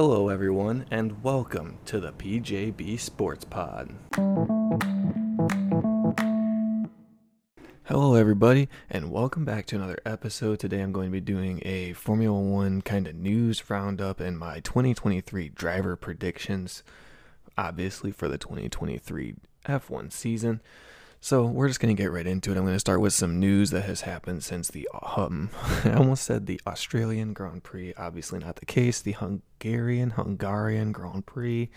Hello, everyone, and welcome to the PJB Sports Pod. Hello, everybody, and welcome back to another episode. Today, I'm going to be doing a Formula One kind of news roundup and my 2023 driver predictions, obviously, for the 2023 F1 season. So we're just going to get right into it. I'm going to start with some news that has happened since the um I almost said the Australian Grand Prix, obviously not the case. The Hungarian Hungarian Grand Prix.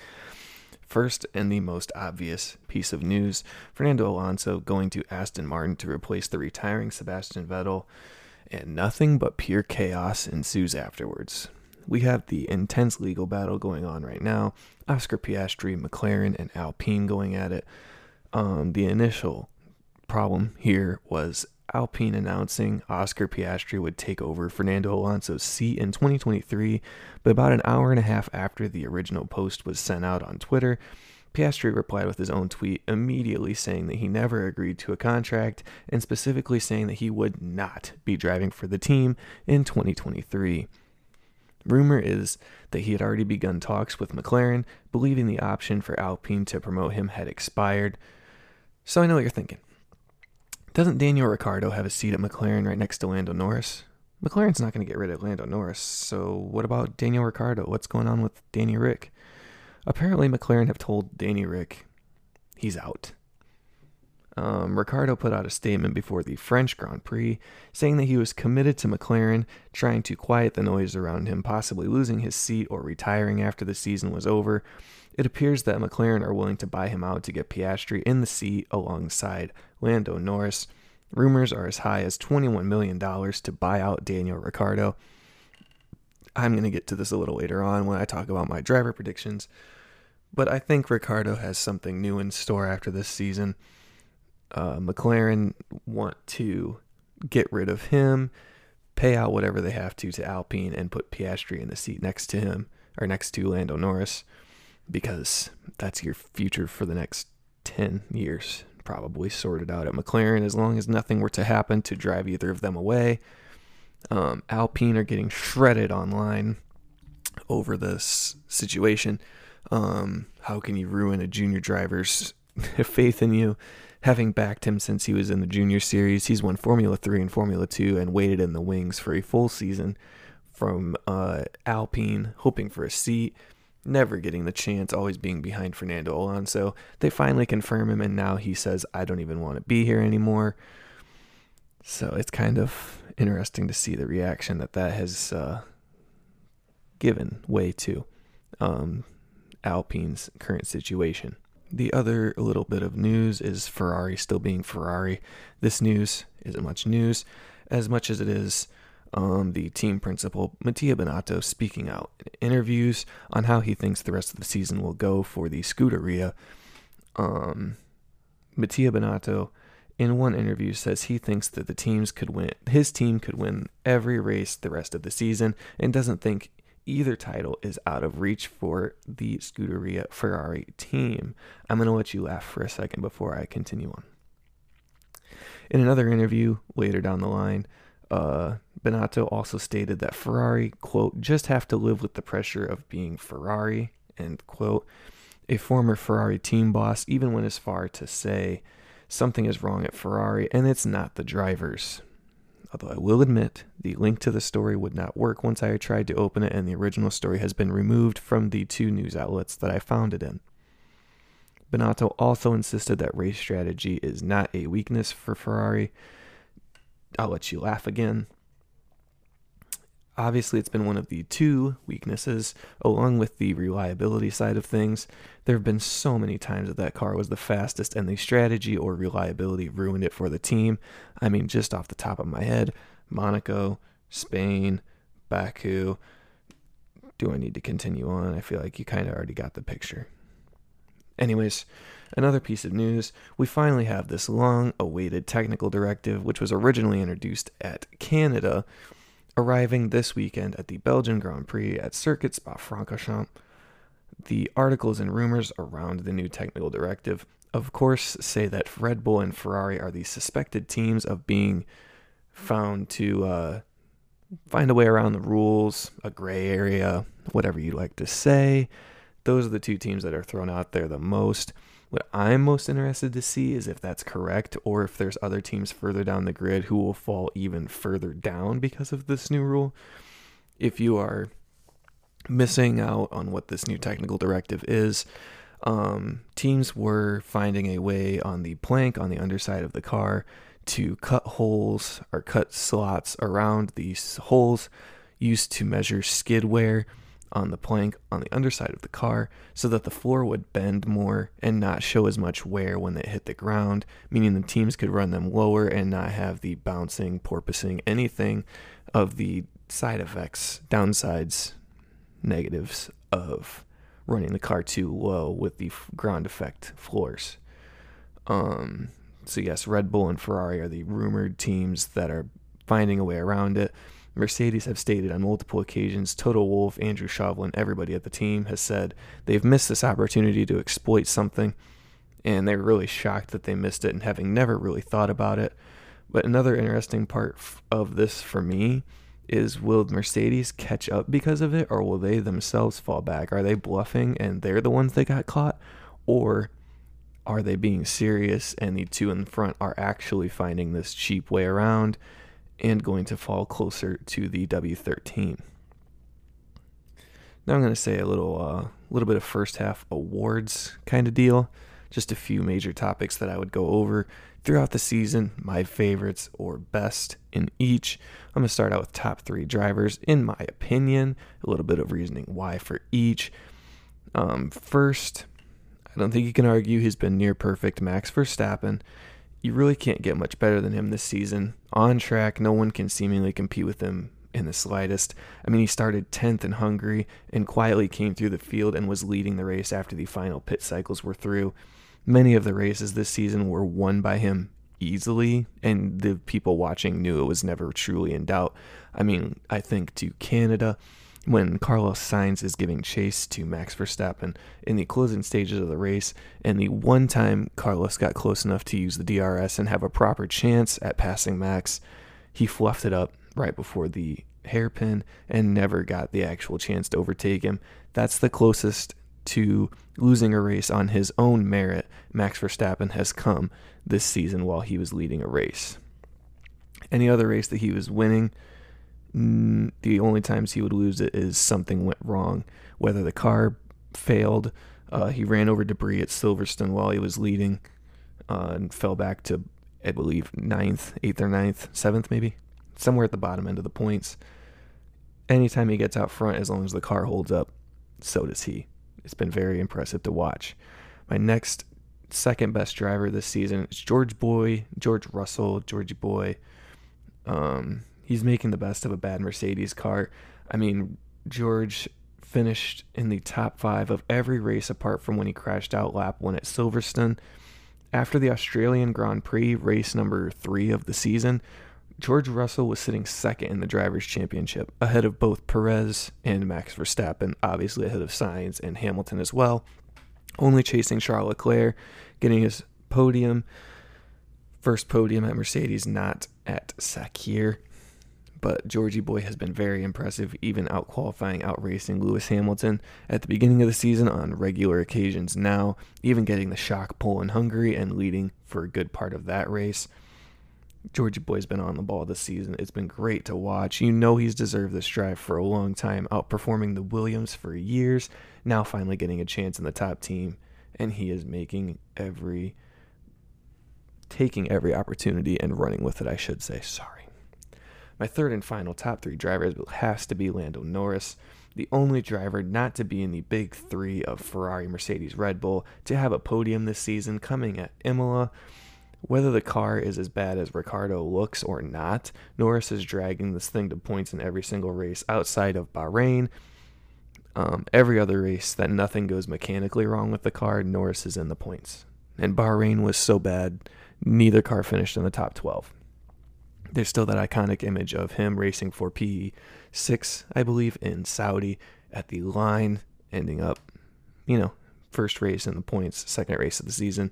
First and the most obvious piece of news, Fernando Alonso going to Aston Martin to replace the retiring Sebastian Vettel, and nothing but pure chaos ensues afterwards. We have the intense legal battle going on right now. Oscar Piastri, McLaren, and Alpine going at it um, the initial problem here was Alpine announcing Oscar Piastri would take over Fernando Alonso's seat in 2023, but about an hour and a half after the original post was sent out on Twitter, Piastri replied with his own tweet immediately saying that he never agreed to a contract and specifically saying that he would not be driving for the team in 2023. Rumor is that he had already begun talks with McLaren, believing the option for Alpine to promote him had expired. So I know what you're thinking. Doesn't Daniel Ricciardo have a seat at McLaren right next to Lando Norris? McLaren's not going to get rid of Lando Norris, so what about Daniel Ricciardo? What's going on with Danny Rick? Apparently, McLaren have told Danny Rick he's out. Um, Ricciardo put out a statement before the French Grand Prix saying that he was committed to McLaren, trying to quiet the noise around him, possibly losing his seat or retiring after the season was over. It appears that McLaren are willing to buy him out to get Piastri in the seat alongside Lando Norris. Rumors are as high as $21 million to buy out Daniel Ricciardo. I'm going to get to this a little later on when I talk about my driver predictions, but I think Ricciardo has something new in store after this season. Uh, McLaren want to get rid of him, pay out whatever they have to to Alpine, and put Piastri in the seat next to him or next to Lando Norris because that's your future for the next 10 years, probably sorted out at McLaren as long as nothing were to happen to drive either of them away. Um, Alpine are getting shredded online over this situation. Um, how can you ruin a junior driver's faith in you? Having backed him since he was in the junior series, he's won Formula 3 and Formula 2 and waited in the wings for a full season from uh, Alpine, hoping for a seat never getting the chance, always being behind Fernando Alonso. They finally confirm him, and now he says, I don't even want to be here anymore. So it's kind of interesting to see the reaction that that has uh, given way to um, Alpine's current situation. The other little bit of news is Ferrari still being Ferrari. This news isn't much news as much as it is um, the team principal, Mattia Binotto, speaking out in interviews on how he thinks the rest of the season will go for the Scuderia. Um, Mattia Binotto, in one interview, says he thinks that the teams could win, his team could win every race the rest of the season, and doesn't think either title is out of reach for the Scuderia Ferrari team. I'm going to let you laugh for a second before I continue on. In another interview later down the line, uh, Binotto also stated that Ferrari, quote, just have to live with the pressure of being Ferrari, end quote. A former Ferrari team boss even went as far to say something is wrong at Ferrari and it's not the drivers. Although I will admit, the link to the story would not work once I tried to open it, and the original story has been removed from the two news outlets that I found it in. Binotto also insisted that race strategy is not a weakness for Ferrari. I'll let you laugh again. Obviously, it's been one of the two weaknesses, along with the reliability side of things. There have been so many times that that car was the fastest, and the strategy or reliability ruined it for the team. I mean, just off the top of my head, Monaco, Spain, Baku. Do I need to continue on? I feel like you kind of already got the picture. Anyways, another piece of news we finally have this long awaited technical directive, which was originally introduced at Canada arriving this weekend at the Belgian Grand Prix at Circuit Spa Francorchamps. The articles and rumors around the new technical directive, of course, say that Red Bull and Ferrari are the suspected teams of being found to uh, find a way around the rules, a gray area, whatever you like to say. Those are the two teams that are thrown out there the most. What I'm most interested to see is if that's correct or if there's other teams further down the grid who will fall even further down because of this new rule. If you are missing out on what this new technical directive is, um, teams were finding a way on the plank on the underside of the car to cut holes or cut slots around these holes used to measure skid wear on the plank on the underside of the car so that the floor would bend more and not show as much wear when they hit the ground, meaning the teams could run them lower and not have the bouncing, porpoising, anything of the side effects, downsides, negatives of running the car too low with the ground effect floors. Um, so, yes, Red Bull and Ferrari are the rumored teams that are finding a way around it. Mercedes have stated on multiple occasions, Toto Wolff, Andrew Shovlin, everybody at the team has said they've missed this opportunity to exploit something, and they're really shocked that they missed it and having never really thought about it. But another interesting part of this for me is will Mercedes catch up because of it, or will they themselves fall back? Are they bluffing and they're the ones that got caught? Or are they being serious and the two in front are actually finding this cheap way around and going to fall closer to the W13? Now I'm going to say a little uh, little bit of first half awards kind of deal. Just a few major topics that I would go over throughout the season, my favorites or best in each. I'm going to start out with top three drivers, in my opinion, a little bit of reasoning why for each. Um, first, I don't think you can argue he's been near perfect. Max Verstappen. You really can't get much better than him this season. On track, no one can seemingly compete with him in the slightest. I mean, he started 10th in Hungary and quietly came through the field and was leading the race after the final pit cycles were through. Many of the races this season were won by him easily, and the people watching knew it was never truly in doubt. I mean, I think to Canada, when Carlos Sainz is giving chase to Max Verstappen in the closing stages of the race, and the one time Carlos got close enough to use the DRS and have a proper chance at passing Max, he fluffed it up right before the hairpin and never got the actual chance to overtake him. That's the closest to losing a race on his own merit Max Verstappen has come this season while he was leading a race. Any other race that he was winning, the only times he would lose it is something went wrong, whether the car failed, uh, he ran over debris at Silverstone while he was leading, uh, and fell back to, I believe, ninth, eighth or ninth, seventh maybe, somewhere at the bottom end of the points. Anytime he gets out front, as long as the car holds up, so does he. It's been very impressive to watch. My next second best driver this season is George Boy, George Russell, Georgie Boy. Um, he's making the best of a bad Mercedes car. I mean, George finished in the top five of every race apart from when he crashed out lap one at Silverstone. After the Australian Grand Prix, race number three of the season, George Russell was sitting second in the Drivers' Championship, ahead of both Perez and Max Verstappen, obviously ahead of Sainz and Hamilton as well, only chasing Charles Leclerc, getting his podium, first podium at Mercedes, not at Sakhir but Georgie Boy has been very impressive, even out qualifying, out racing Lewis Hamilton at the beginning of the season on regular occasions now, even getting the shock pole in Hungary and leading for a good part of that race. Georgie Boy's been on the ball this season. It's been great to watch. You know he's deserved this drive for a long time, outperforming the Williams for years, now finally getting a chance in the top team, and he is making every taking every opportunity and running with it, I should say. Sorry. My third and final top three driver has to be Lando Norris, the only driver not to be in the big three of Ferrari, Mercedes, Red Bull, to have a podium this season coming at Imola. Whether the car is as bad as Ricciardo looks or not, Norris is dragging this thing to points in every single race outside of Bahrain. Um, every other race that nothing goes mechanically wrong with the car, Norris is in the points. And Bahrain was so bad, neither car finished in the top 12 there's still that iconic image of him racing for P6, I believe, in Saudi at the line, ending up, you know, first race in the points, second race of the season.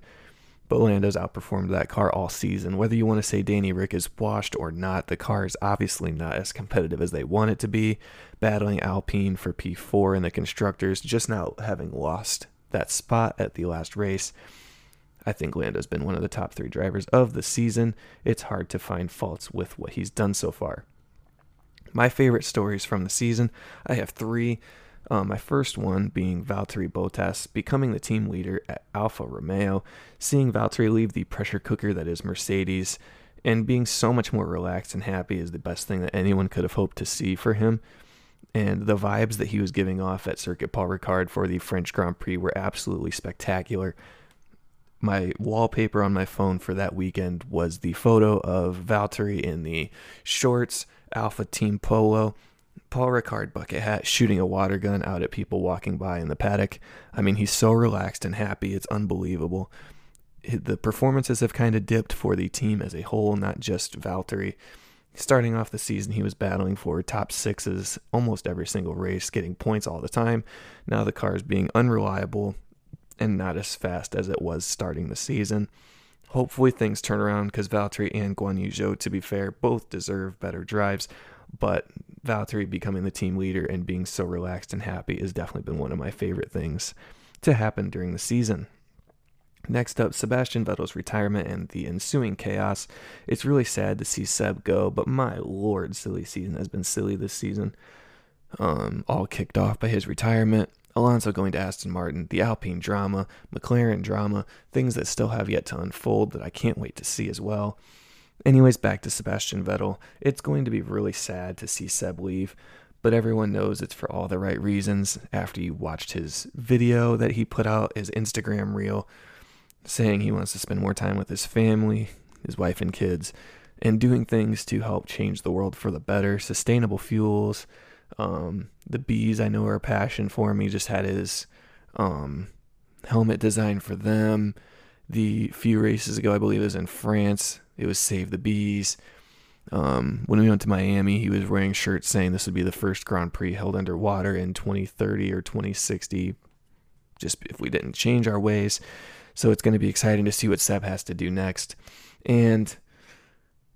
but Lando's outperformed that car all season. Whether you want to say Danny Rick is washed or not, the car is obviously not as competitive as they want it to be. Battling Alpine for P4 in the constructors, just now having lost that spot at the last race. I think Lando's been one of the top three drivers of the season. It's hard to find faults with what he's done so far. My favorite stories from the season, I have three. Um, my first one being Valtteri Bottas becoming the team leader at Alfa Romeo, seeing Valtteri leave the pressure cooker that is Mercedes, and being so much more relaxed and happy is the best thing that anyone could have hoped to see for him. And the vibes that he was giving off at Circuit Paul Ricard for the French Grand Prix were absolutely spectacular. My wallpaper on my phone for that weekend was the photo of Valtteri in the shorts, Alfa Team Polo, Paul Ricard bucket hat shooting a water gun out at people walking by in the paddock. I mean, he's so relaxed and happy. It's unbelievable. The performances have kind of dipped for the team as a whole, not just Valtteri. Starting off the season, he was battling for top sixes almost every single race, getting points all the time. Now the car is being unreliable and not as fast as it was starting the season. Hopefully things turn around because Valtteri and Guan Yu Zhou, to be fair, both deserve better drives. But Valtteri becoming the team leader and being so relaxed and happy has definitely been one of my favorite things to happen during the season. Next up, Sebastian Vettel's retirement and the ensuing chaos. It's really sad to see Seb go, but my lord, silly season has been silly this season. Um, all kicked off by his retirement. Alonso going to Aston Martin, the Alpine drama, McLaren drama, things that still have yet to unfold that I can't wait to see as well. Anyways, back to Sebastian Vettel. It's going to be really sad to see Seb leave, but everyone knows it's for all the right reasons. After you watched his video that he put out, his Instagram reel, saying he wants to spend more time with his family, his wife and kids, and doing things to help change the world for the better, sustainable fuels. Um, the bees I know are a passion for him. He just had his um, helmet designed for them. The few races ago, I believe it was in France it was Save the Bees. Um, when we went to Miami, he was wearing shirts saying this would be the first Grand Prix held underwater in 2030 or 2060, just if we didn't change our ways. So it's going to be exciting to see what Seb has to do next. And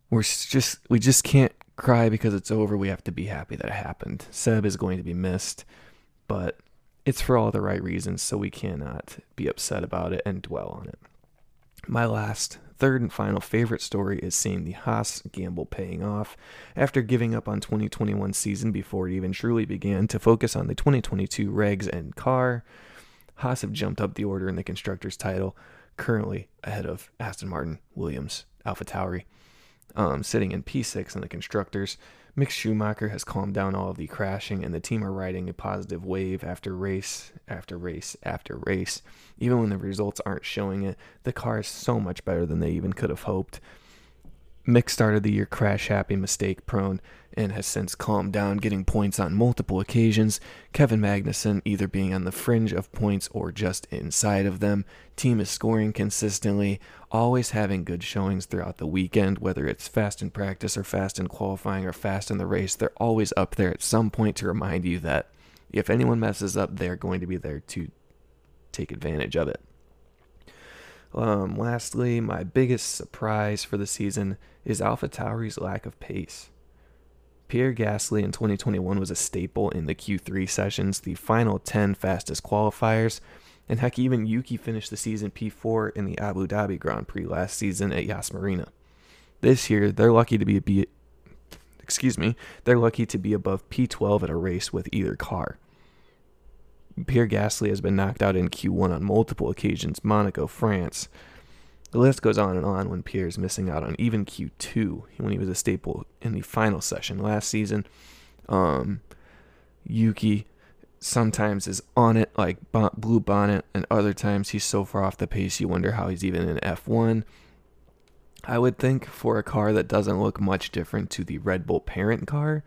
we're just we just can't cry because it's over. We have to be happy that it happened. Seb is going to be missed, but it's for all the right reasons, so we cannot be upset about it and dwell on it. My last third and final favorite story is seeing the Haas gamble paying off after giving up on 2021 season before it even truly began to focus on the 2022 regs and car. Haas have jumped up the order in the constructors title, currently ahead of Aston Martin, Williams, AlphaTauri, um, sitting in P6 in the constructors. Mick Schumacher has calmed down all of the crashing, and the team are riding a positive wave after race after race after race. Even when the results aren't showing it, the car is so much better than they even could have hoped. Mick started the year crash happy, mistake prone, and has since calmed down, getting points on multiple occasions. Kevin Magnussen either being on the fringe of points or just inside of them. Team is scoring consistently, always having good showings throughout the weekend, whether it's fast in practice or fast in qualifying or fast in the race. They're always up there at some point to remind you that if anyone messes up, they're going to be there to take advantage of it. Um, lastly, my biggest surprise for the season is AlphaTauri's lack of pace. Pierre Gasly in 2021 was a staple in the Q3 sessions, the final 10 fastest qualifiers, and heck, even Yuki finished the season P4 in the Abu Dhabi Grand Prix last season at Yas Marina. This year, they're lucky to be, be excuse me, they're lucky to be above P12 at a race with either car. Pierre Gasly has been knocked out in Q1 on multiple occasions, Monaco, France. The list goes on and on when Pierre is missing out on even Q2 when he was a staple in the final session last season. Um, Yuki sometimes is on it like Blue Bonnet, and other times he's so far off the pace you wonder how he's even in F1. I would think for a car that doesn't look much different to the Red Bull parent car,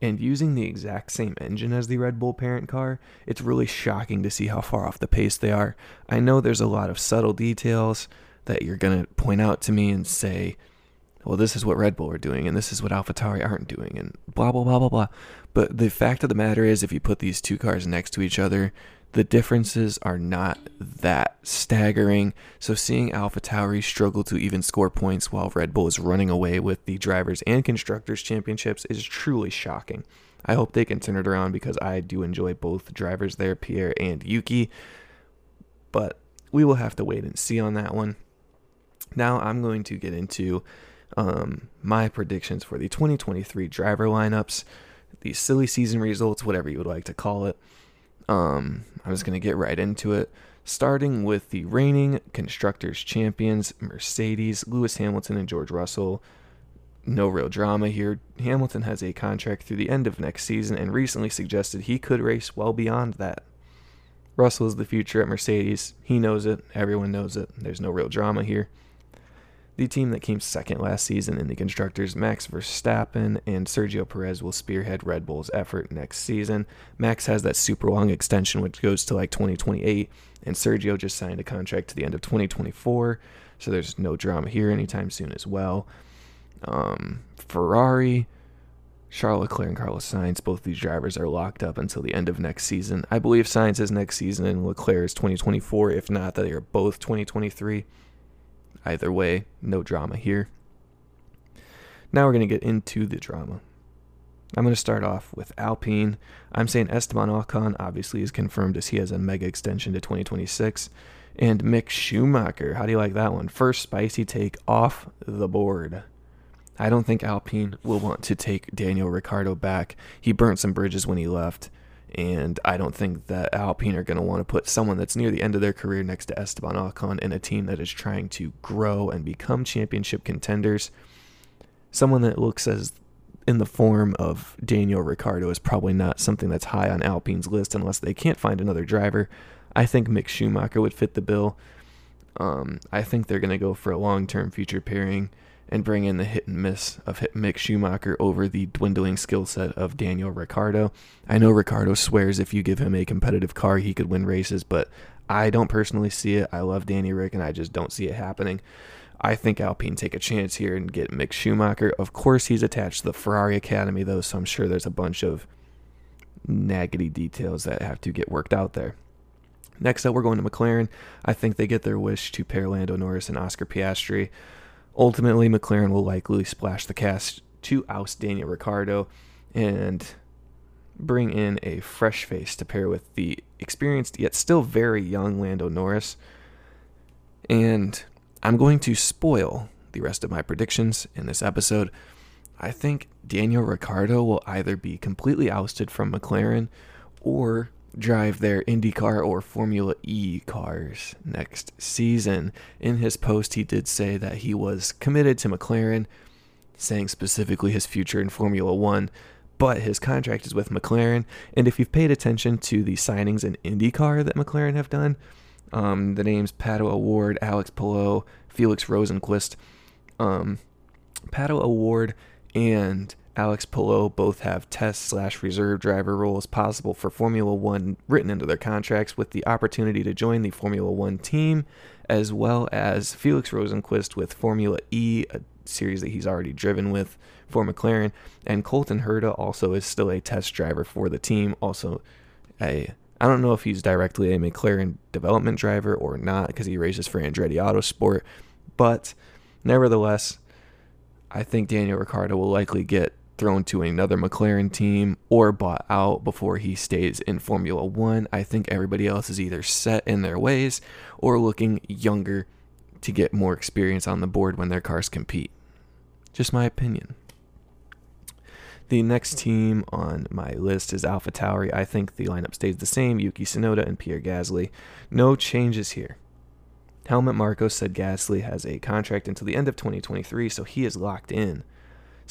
and using the exact same engine as the Red Bull parent car, it's really shocking to see how far off the pace they are. I know there's a lot of subtle details that you're going to point out to me and say, well, this is what Red Bull are doing, and this is what AlphaTauri aren't doing, and blah, blah, blah, blah, blah. But the fact of the matter is, if you put these two cars next to each other, the differences are not that staggering. So seeing AlphaTauri struggle to even score points while Red Bull is running away with the drivers and constructors championships is truly shocking. I hope they can turn it around because I do enjoy both drivers there, Pierre and Yuki. But we will have to wait and see on that one. Now I'm going to get into um, my predictions for the 2023 driver lineups, the silly season results, whatever you would like to call it. Um, I'm just going to get right into it. Starting with the reigning constructors champions, Mercedes, Lewis Hamilton, and George Russell. No real drama here. Hamilton has a contract through the end of next season and recently suggested he could race well beyond that. Russell is the future at Mercedes. He knows it. Everyone knows it. There's no real drama here. The team that came second last season in the constructors, Max Verstappen and Sergio Perez, will spearhead Red Bull's effort next season. Max has that super long extension, which goes to like 2028, and Sergio just signed a contract to the end of 2024, so there's no drama here anytime soon as well. Um, Ferrari, Charles Leclerc and Carlos Sainz, both these drivers are locked up until the end of next season. I believe Sainz is next season and Leclerc is 2024. If not, that they are both 2023. Either way, no drama here. Now we're going to get into the drama. I'm going to start off with Alpine. I'm saying Esteban Ocon obviously is confirmed as he has a mega extension to 2026. And Mick Schumacher, how do you like that one? First spicy take off the board. I don't think Alpine will want to take Daniel Ricciardo back. He burnt some bridges when he left. And I don't think that Alpine are going to want to put someone that's near the end of their career next to Esteban Ocon in a team that is trying to grow and become championship contenders. Someone that looks as in the form of Daniel Ricciardo is probably not something that's high on Alpine's list unless they can't find another driver. I think Mick Schumacher would fit the bill. Um, I think they're going to go for a long term future pairing and bring in the hit and miss of Mick Schumacher over the dwindling skill set of Daniel Ricciardo. I know Ricciardo swears if you give him a competitive car, he could win races, but I don't personally see it. I love Danny Rick, and I just don't see it happening. I think Alpine take a chance here and get Mick Schumacher. Of course, he's attached to the Ferrari Academy, though, so I'm sure there's a bunch of naggity details that have to get worked out there. Next up, we're going to McLaren. I think they get their wish to pair Lando Norris and Oscar Piastri. Ultimately, McLaren will likely splash the cast to oust Daniel Ricciardo and bring in a fresh face to pair with the experienced yet still very young Lando Norris. And I'm going to spoil the rest of my predictions in this episode. I think Daniel Ricciardo will either be completely ousted from McLaren or drive their IndyCar or Formula E cars next season. In his post, he did say that he was committed to McLaren, saying specifically his future in Formula One, but his contract is with McLaren. And if you've paid attention to the signings in IndyCar that McLaren have done, um, the names Pato O'Ward, Alex Palou, Felix Rosenqvist, um, Pato O'Ward, and Alex Palou both have test slash reserve driver roles possible for Formula One written into their contracts with the opportunity to join the Formula One team, as well as Felix Rosenqvist with Formula E, a series that he's already driven with for McLaren, and Colton Herta also is still a test driver for the team. Also, a I don't know if he's directly a McLaren development driver or not because he races for Andretti Autosport, but nevertheless, I think Daniel Ricciardo will likely get thrown to another McLaren team or bought out before he stays in Formula One. I think everybody else is either set in their ways or looking younger to get more experience on the board when their cars compete. Just my opinion. The next team on my list is AlphaTauri. I think the lineup stays the same Yuki Tsunoda and Pierre Gasly. No changes here. Helmut Marko said Gasly has a contract until the end of 2023, so he is locked in.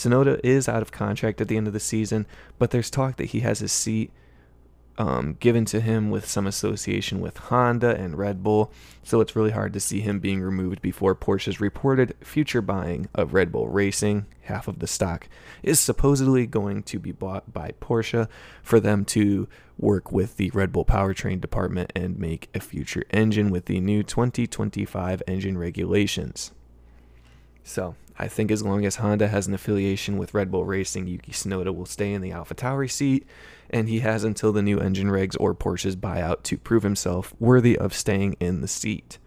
Tsunoda is out of contract at the end of the season, but there's talk that he has his seat um, given to him with some association with Honda and Red Bull, so it's really hard to see him being removed before Porsche's reported future buying of Red Bull Racing. Half of the stock is supposedly going to be bought by Porsche for them to work with the Red Bull powertrain department and make a future engine with the new 2025 engine regulations. So I think as long as Honda has an affiliation with Red Bull Racing, Yuki Tsunoda will stay in the AlphaTauri seat, and he has until the new engine regs or Porsche's buyout to prove himself worthy of staying in the seat.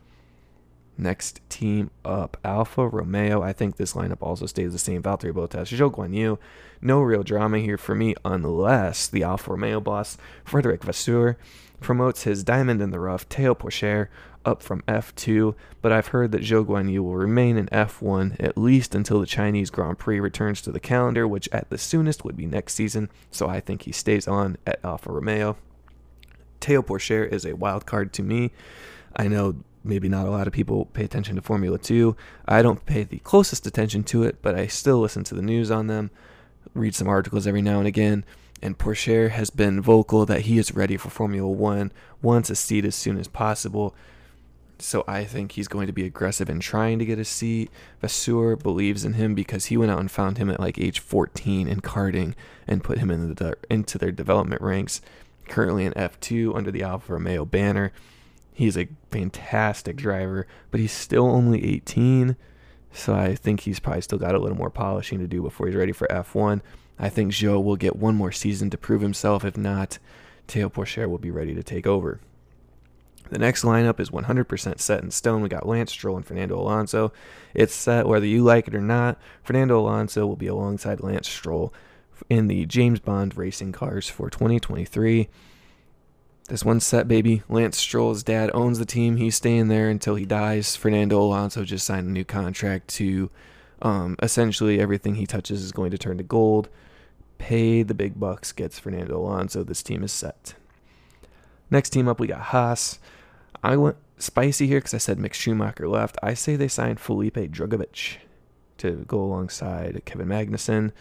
Next team up, Alfa Romeo. I think this lineup also stays the same. Valtteri Bottas, Zhou Guan Yu. No real drama here for me unless the Alfa Romeo boss, Frederic Vasseur, promotes his diamond in the rough, Théo Pourchaire, up from F2, but I've heard that Zhou Guanyu will remain in F1 at least until the Chinese Grand Prix returns to the calendar, which at the soonest would be next season, so I think he stays on at Alfa Romeo. Théo Pourchaire is a wild card to me. I know maybe not a lot of people pay attention to Formula 2. I don't pay the closest attention to it, but I still listen to the news on them, read some articles every now and again. And Pourchaire has been vocal that he is ready for Formula 1, wants a seat as soon as possible. So I think he's going to be aggressive in trying to get a seat. Vasseur believes in him because he went out and found him at like age 14 in karting and put him in the, into their development ranks. Currently in F2 under the Alfa Romeo banner. He's a fantastic driver, but he's still only 18. So I think he's probably still got a little more polishing to do before he's ready for F1. I think Zhou will get one more season to prove himself. If not, Théo Pourchaire will be ready to take over. The next lineup is 100% set in stone. We got Lance Stroll and Fernando Alonso. It's set whether you like it or not. Fernando Alonso will be alongside Lance Stroll in the James Bond racing cars for 2023. This one's set, baby. Lance Stroll's dad owns the team. He's staying there until he dies. Fernando Alonso just signed a new contract to um, essentially everything he touches is going to turn to gold. Pay the big bucks gets Fernando Alonso. This team is set. Next team up, we got Haas. I went spicy here because I said Mick Schumacher left. I say they signed Felipe Drugovich to go alongside Kevin Magnussen.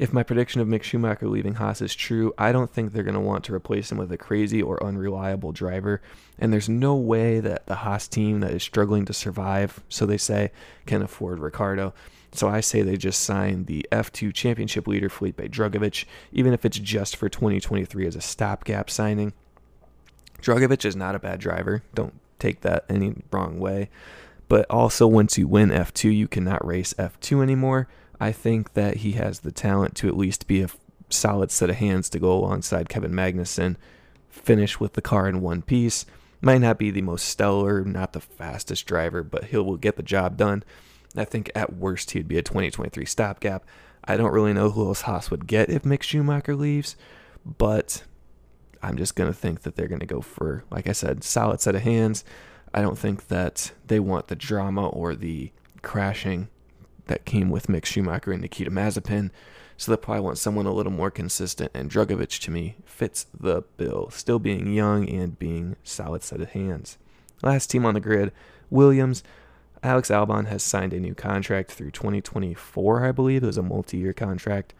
If my prediction of Mick Schumacher leaving Haas is true, I don't think they're going to want to replace him with a crazy or unreliable driver. And there's no way that the Haas team that is struggling to survive, so they say, can afford Ricciardo. So I say they just sign the F2 championship leader, Felipe Drugovich, even if it's just for 2023 as a stopgap signing. Drugovich is not a bad driver. Don't take that any wrong way. But also, once you win F2, you cannot race F2 anymore. I think that he has the talent to at least be a solid set of hands to go alongside Kevin Magnussen, finish with the car in one piece. Might not be the most stellar, not the fastest driver, but he will get the job done. I think at worst he'd be a 2023 stopgap. I don't really know who else Haas would get if Mick Schumacher leaves, but I'm just going to think that they're going to go for, like I said, solid set of hands. I don't think that they want the drama or the crashing that came with Mick Schumacher and Nikita Mazepin. So they probably want someone a little more consistent. And Drugovich, to me, fits the bill. Still being young and being solid set of hands. Last team on the grid, Williams. Alex Albon has signed a new contract through 2024, I believe. It was a multi year contract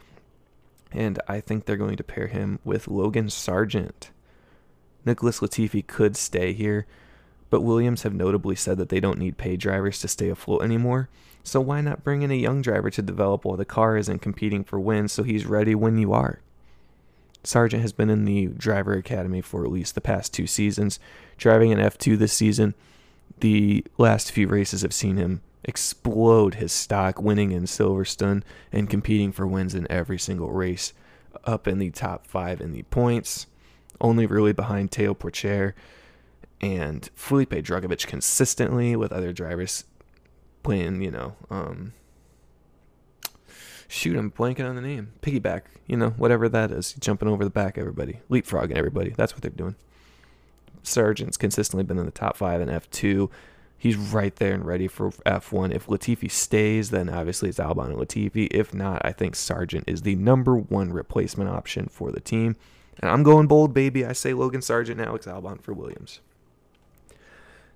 and I think they're going to pair him with Logan Sargeant. Nicholas Latifi could stay here, but Williams have notably said that they don't need paid drivers to stay afloat anymore. So why not bring in a young driver to develop while the car isn't competing for wins so he's ready when you are? Sargeant has been in the driver academy for at least the past two seasons, driving an F2 this season. The last few races have seen him explode his stock, winning in Silverstone and competing for wins in every single race, up in the top five in the points, only really behind Théo Pourchaire and Felipe Drugovich consistently with other drivers playing, you know, um, shoot, I'm blanking on the name. Piggyback, you know, whatever that is. Jumping over the back, everybody. Leapfrogging everybody. That's what they're doing. Sargeant's consistently been in the top five in F2 he's right there and ready for F1. If Latifi stays, then obviously it's Albon and Latifi. If not, I think Sargeant is the number one replacement option for the team. And I'm going bold, baby. I say Logan Sargeant and Alex Albon for Williams.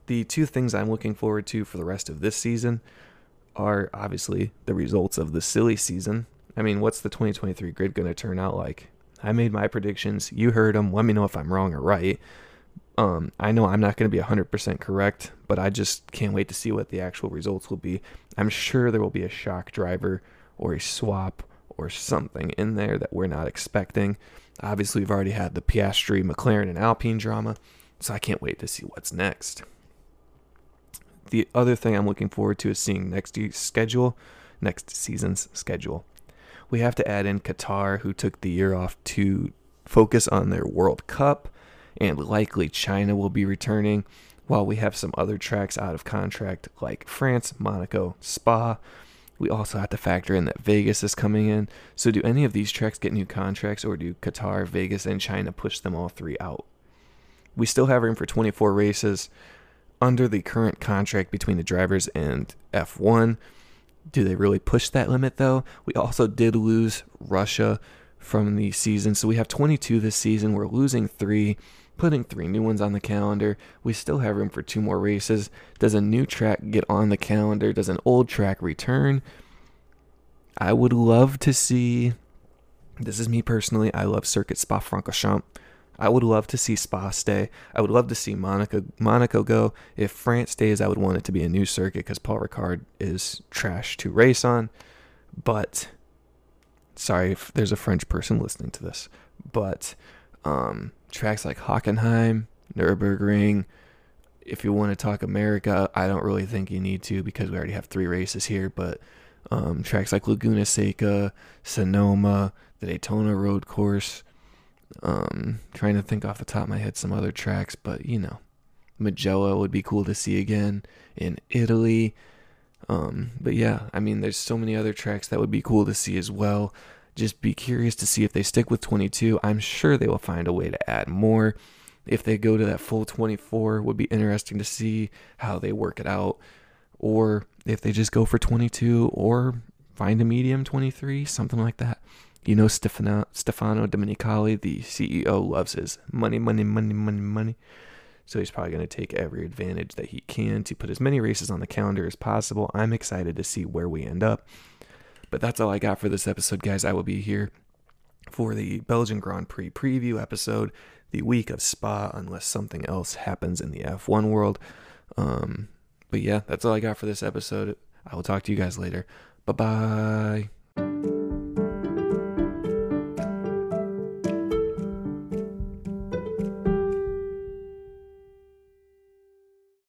The two things I'm looking forward to for the rest of this season are obviously the results of the silly season. I mean, what's the 2023 grid going to turn out like? I made my predictions. You heard them. Let me know if I'm wrong or right. Um, I know I'm not going to be 100% correct, but I just can't wait to see what the actual results will be. I'm sure there will be a shock driver or a swap or something in there that we're not expecting. Obviously, we've already had the Piastri, McLaren, and Alpine drama, so I can't wait to see what's next. The other thing I'm looking forward to is seeing next year's schedule. next season's schedule. We have to add in Qatar, who took the year off to focus on their World Cup, and likely China will be returning, while we have some other tracks out of contract like France, Monaco, Spa. We also have to factor in that Vegas is coming in. So, do any of these tracks get new contracts, or do Qatar, Vegas, and China push them all three out? We still have room for 24 races under the current contract between the drivers and F1. Do they really push that limit though? We also did lose Russia from the season, so we have 22 this season. We're losing three, putting three new ones on the calendar. We still have room for two more races. Does a new track get on the calendar? Does an old track return? I would love to see. This is me personally. I love Circuit Spa Francorchamps. I would love to see Spa stay. I would love to see Monaco Monaco go. If France stays, I would want it to be a new circuit because Paul Ricard is trash to race on. But sorry if there's a French person listening to this, but um, tracks like Hockenheim, Nurburgring. If you want to talk America, I don't really think you need to because we already have three races here. But um, tracks like Laguna Seca, Sonoma, the Daytona Road Course um, trying to think off the top of my head some other tracks, but you know, Mugello would be cool to see again in Italy. Um, but yeah, I mean, there's so many other tracks that would be cool to see as well. Just be curious to see if they stick with 22. I'm sure they will find a way to add more. If they go to that full 24, would be interesting to see how they work it out. Or if they just go for 22 or find a medium 23, something like that. You know, Stefano, Stefano Domenicali, the CEO, loves his money, money, money, money, money. So he's probably going to take every advantage that he can to put as many races on the calendar as possible. I'm excited to see where we end up. But that's all I got for this episode, guys. I will be here for the Belgian Grand Prix preview episode, the week of Spa, unless something else happens in the F1 world. Um, but yeah, that's all I got for this episode. I will talk to you guys later. Bye bye.